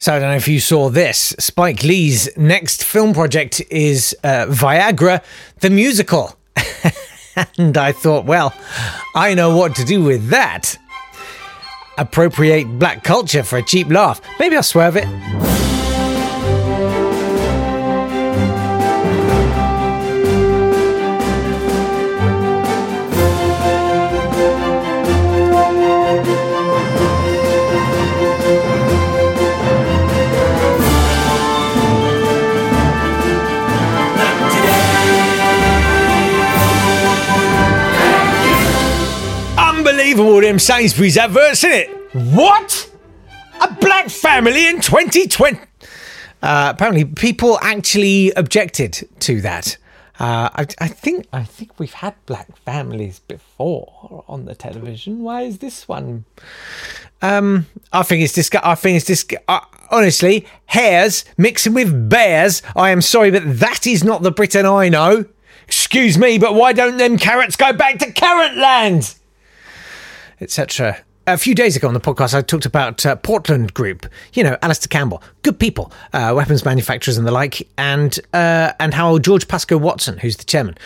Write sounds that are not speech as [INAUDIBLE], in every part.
So I don't know if you saw this. Spike Lee's next film project is uh, Viagra, the musical. [LAUGHS] and I thought, well, I know what to do with that. Appropriate black culture for a cheap laugh. Maybe I'll swerve it. Sainsbury's adverts, isn't it? What? A black family in 2020? Uh, apparently, people actually objected to that. Uh, I, I, think I think we've had black families before on the television. Why is this one? Um, I think it's disgu- I think it's disgu- uh, honestly hares mixing with bears. I am sorry, but that is not the Britain I know. Excuse me, but why don't them carrots go back to carrot land? Etc. A few days ago on the podcast, I talked about uh, Portland Group. You know, Alastair Campbell, good people, uh, weapons manufacturers and the like, and uh, and how George Pascoe Watson, who's the chairman,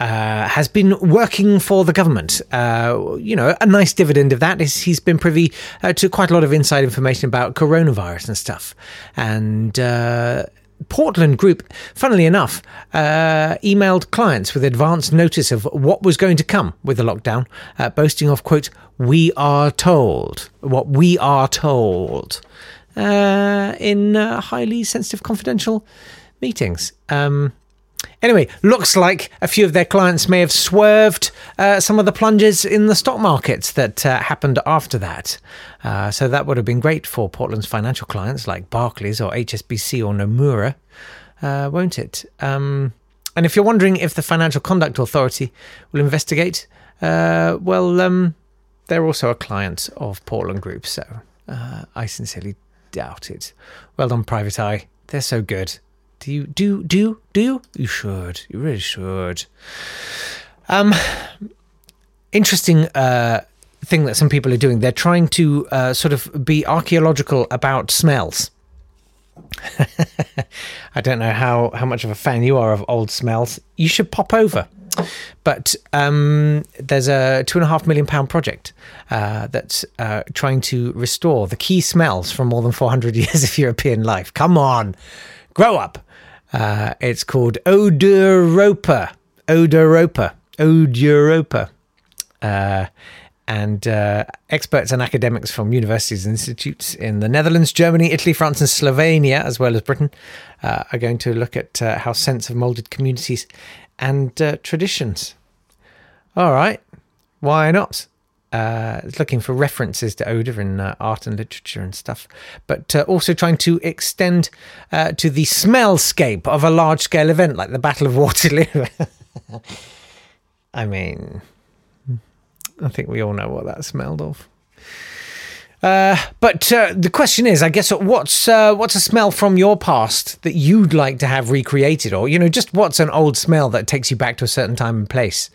uh, has been working for the government. Uh, you know, a nice dividend of that is he's been privy uh, to quite a lot of inside information about coronavirus and stuff, and. Portland Group, funnily enough, uh, emailed clients with advance notice of what was going to come with the lockdown, uh, boasting of, quote, we are told, what we are told, uh, in uh, highly sensitive, confidential meetings. Um, Anyway, looks like a few of their clients may have swerved uh, some of the plunges in the stock markets that uh, happened after that. Uh, so that would have been great for Portland's financial clients like Barclays or HSBC or Nomura, uh, won't it? Um, and if you're wondering if the Financial Conduct Authority will investigate, uh, well, um, they're also a client of Portland Group, so uh, I sincerely doubt it. Well done, Private Eye. They're so good. Do you do do do you? You should. You really should. Um, interesting uh, thing that some people are doing. They're trying to uh, sort of be archaeological about smells. [LAUGHS] I don't know how how much of a fan you are of old smells. You should pop over. But um, there's a two and a half million pound project uh, that's uh, trying to restore the key smells from more than 400 [LAUGHS] years of European life. Come on, grow up. Uh, it's called Odeuropa. Odeuropa. Odeuropa. Uh, and uh, experts and academics from universities and institutes in the Netherlands, Germany, Italy, France, and Slovenia, as well as Britain, uh, are going to look at uh, how scents have moulded communities and uh, traditions. All right, why not? Uh, looking for references to odor in uh, art and literature and stuff, but uh, also trying to extend uh, to the smellscape of a large scale event like the Battle of Waterloo. [LAUGHS] I mean, I think we all know what that smelled of. Uh, but uh, the question is, I guess, what's what's a smell from your past that you'd like to have recreated, or you know, just what's an old smell that takes you back to a certain time and place?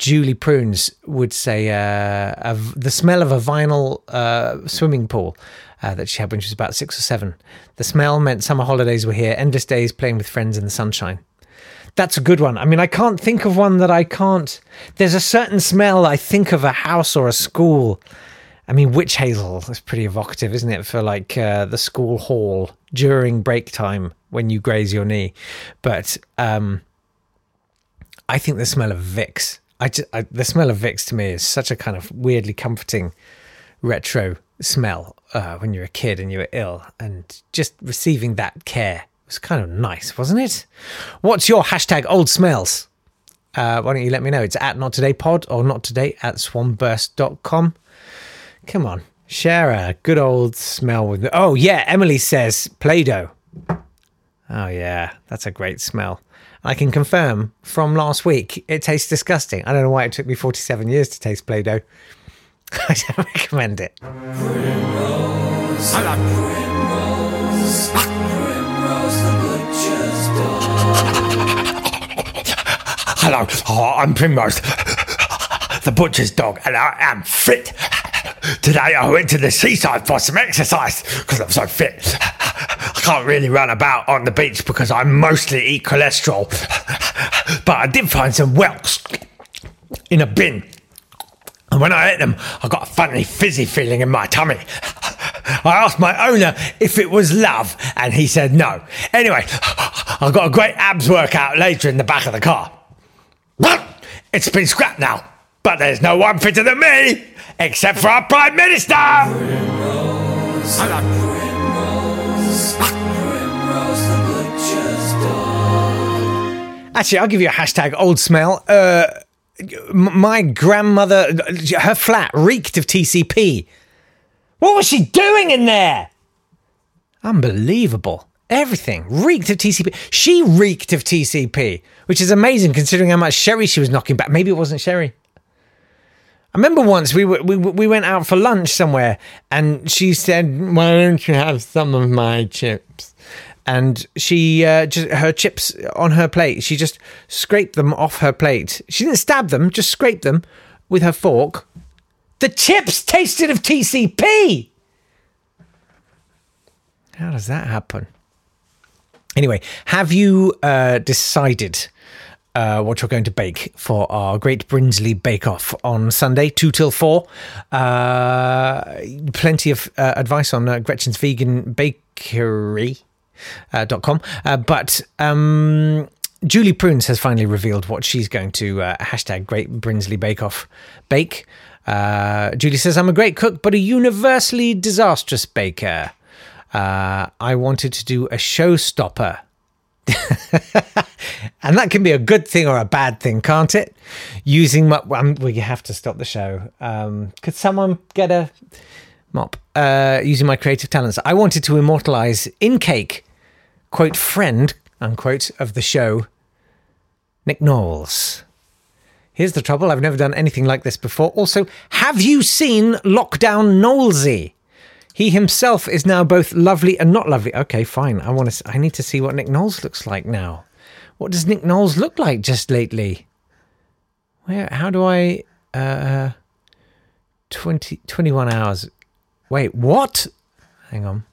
Julie Prunes would say uh, the smell of a vinyl uh, swimming pool uh, that she had when she was about six or seven. The smell meant summer holidays were here, endless days playing with friends in the sunshine. That's a good one. I mean, I can't think of one that I can't. There's a certain smell I think of a house or a school, I mean, witch hazel is pretty evocative, isn't it, for like uh, the school hall during break time when you graze your knee. But um, I think the smell of Vicks, I, just, I the smell of Vicks to me is such a kind of weirdly comforting retro smell uh, when you're a kid and you were ill, and just receiving that care was kind of nice, wasn't it? What's your hashtag old smells? Uh, why don't you let me know? It's at not today pod or not today at swanburst.com. Come on, share a good old smell with me. Oh, yeah, Emily says Play Doh. Oh, yeah, that's a great smell. I can confirm from last week it tastes disgusting. I don't know why it took me 47 years to taste Play Doh. [LAUGHS] I don't recommend it. Hello, oh, I'm Primrose, the butcher's dog, and I am fit. Today I went to the seaside for some exercise because I'm so fit. I can't really run about on the beach because I mostly eat cholesterol. [SIGHS] But I did find some whelks in a bin. And when I ate them, I got a funny fizzy feeling in my tummy. [SIGHS] I asked my owner if it was love, and he said no. Anyway, [SIGHS] I got a great abs workout later in the back of the car. It's been scrapped now, but there's no one fitter than me, except for our Prime Minister! Actually, I'll give you a hashtag old smell. Uh, my grandmother, her flat reeked of TCP. What was she doing in there? Unbelievable. Everything reeked of TCP. She reeked of TCP, which is amazing considering how much sherry she was knocking back. Maybe it wasn't sherry. I remember once we were, we we went out for lunch somewhere, and she said, "Why don't you have some of my chips?" And she uh, just her chips on her plate. She just scraped them off her plate. She didn't stab them, just scraped them with her fork. The chips tasted of TCP. How does that happen? Anyway, have you uh, decided uh, what you're going to bake for our Great Brinsley Bake Off on Sunday, 2 till 4? Uh, plenty of uh, advice on uh, Gretchen's Vegan Bakery. Uh, dot com, uh, but um, Julie Prunes has finally revealed what she's going to uh, hashtag Great Brinsley Bake Off bake. Julie says, I'm a great cook, but a universally disastrous baker. I wanted to do a showstopper. [LAUGHS] and that can be a good thing or a bad thing, can't it? Using my. Um, well, you have to stop the show. Um, could someone get a mop? Uh, using my creative talents. I wanted to immortalize in cake, quote, friend, unquote, of the show, Nick Knowles. Here's the trouble I've never done anything like this before. Also, have you seen Lockdown Knowlesy? He himself is now both lovely and not lovely. Okay, fine. I want to. I need to see what Nick Knowles looks like now. What does Nick Knowles look like just lately? Where? How do I? Uh, 20, 21 hours. Wait, what? Hang on.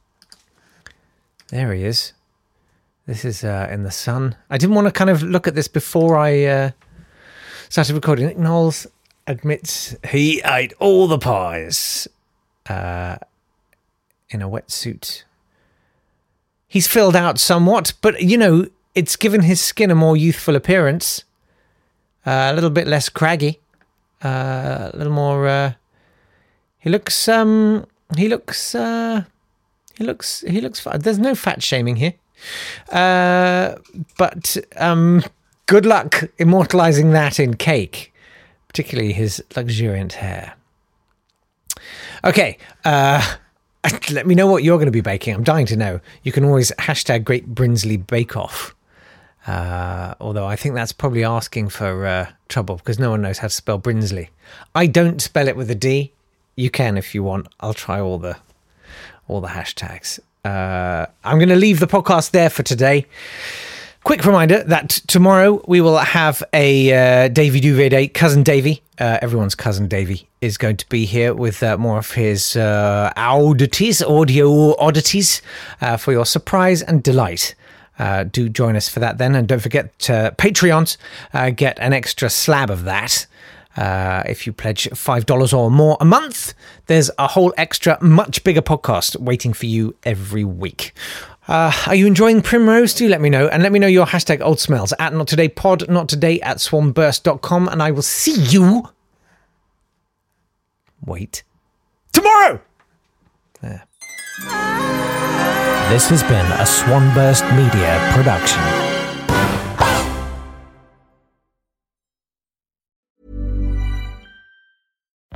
There he is. This is uh, in the sun. I didn't want to kind of look at this before I uh, started recording. Nick Knowles admits he ate all the pies. Uh, in a wetsuit. He's filled out somewhat, but you know, it's given his skin a more youthful appearance. Uh, a little bit less craggy. Uh, a little more. Uh, he looks. Um. He looks. Uh, he looks. He looks. There's no fat shaming here. Uh, but um, good luck immortalizing that in cake, particularly his luxuriant hair. Okay. Uh, [LAUGHS] let me know what you're going to be baking. I'm dying to know. You can always hashtag Great Brinsley Bake Off. Uh, although I think that's probably asking for uh, trouble because no one knows how to spell Brinsley. I don't spell it with a D. You can if you want. I'll try all the all the hashtags. Uh, I'm going to leave the podcast there for today. Quick reminder that tomorrow we will have a uh, Davy Duvet Day. Cousin Davy, uh, everyone's cousin Davy, is going to be here with uh, more of his uh, oddities, audio oddities, uh, for your surprise and delight. Uh, do join us for that then. And don't forget, uh, Patreons get an extra slab of that. Uh, if you pledge $5 or more a month, there's a whole extra, much bigger podcast waiting for you every week. Uh, are you enjoying Primrose? Do let me know. And let me know your hashtag old smells at not today pod, not today at swanburst.com. And I will see you. Wait. Tomorrow! There. This has been a Swanburst Media production.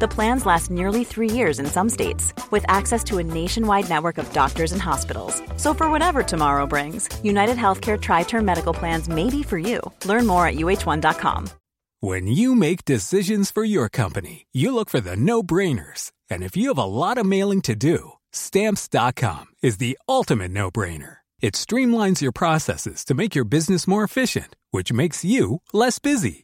The plans last nearly three years in some states, with access to a nationwide network of doctors and hospitals. So, for whatever tomorrow brings, United Healthcare Tri Term Medical Plans may be for you. Learn more at uh1.com. When you make decisions for your company, you look for the no brainers. And if you have a lot of mailing to do, stamps.com is the ultimate no brainer. It streamlines your processes to make your business more efficient, which makes you less busy.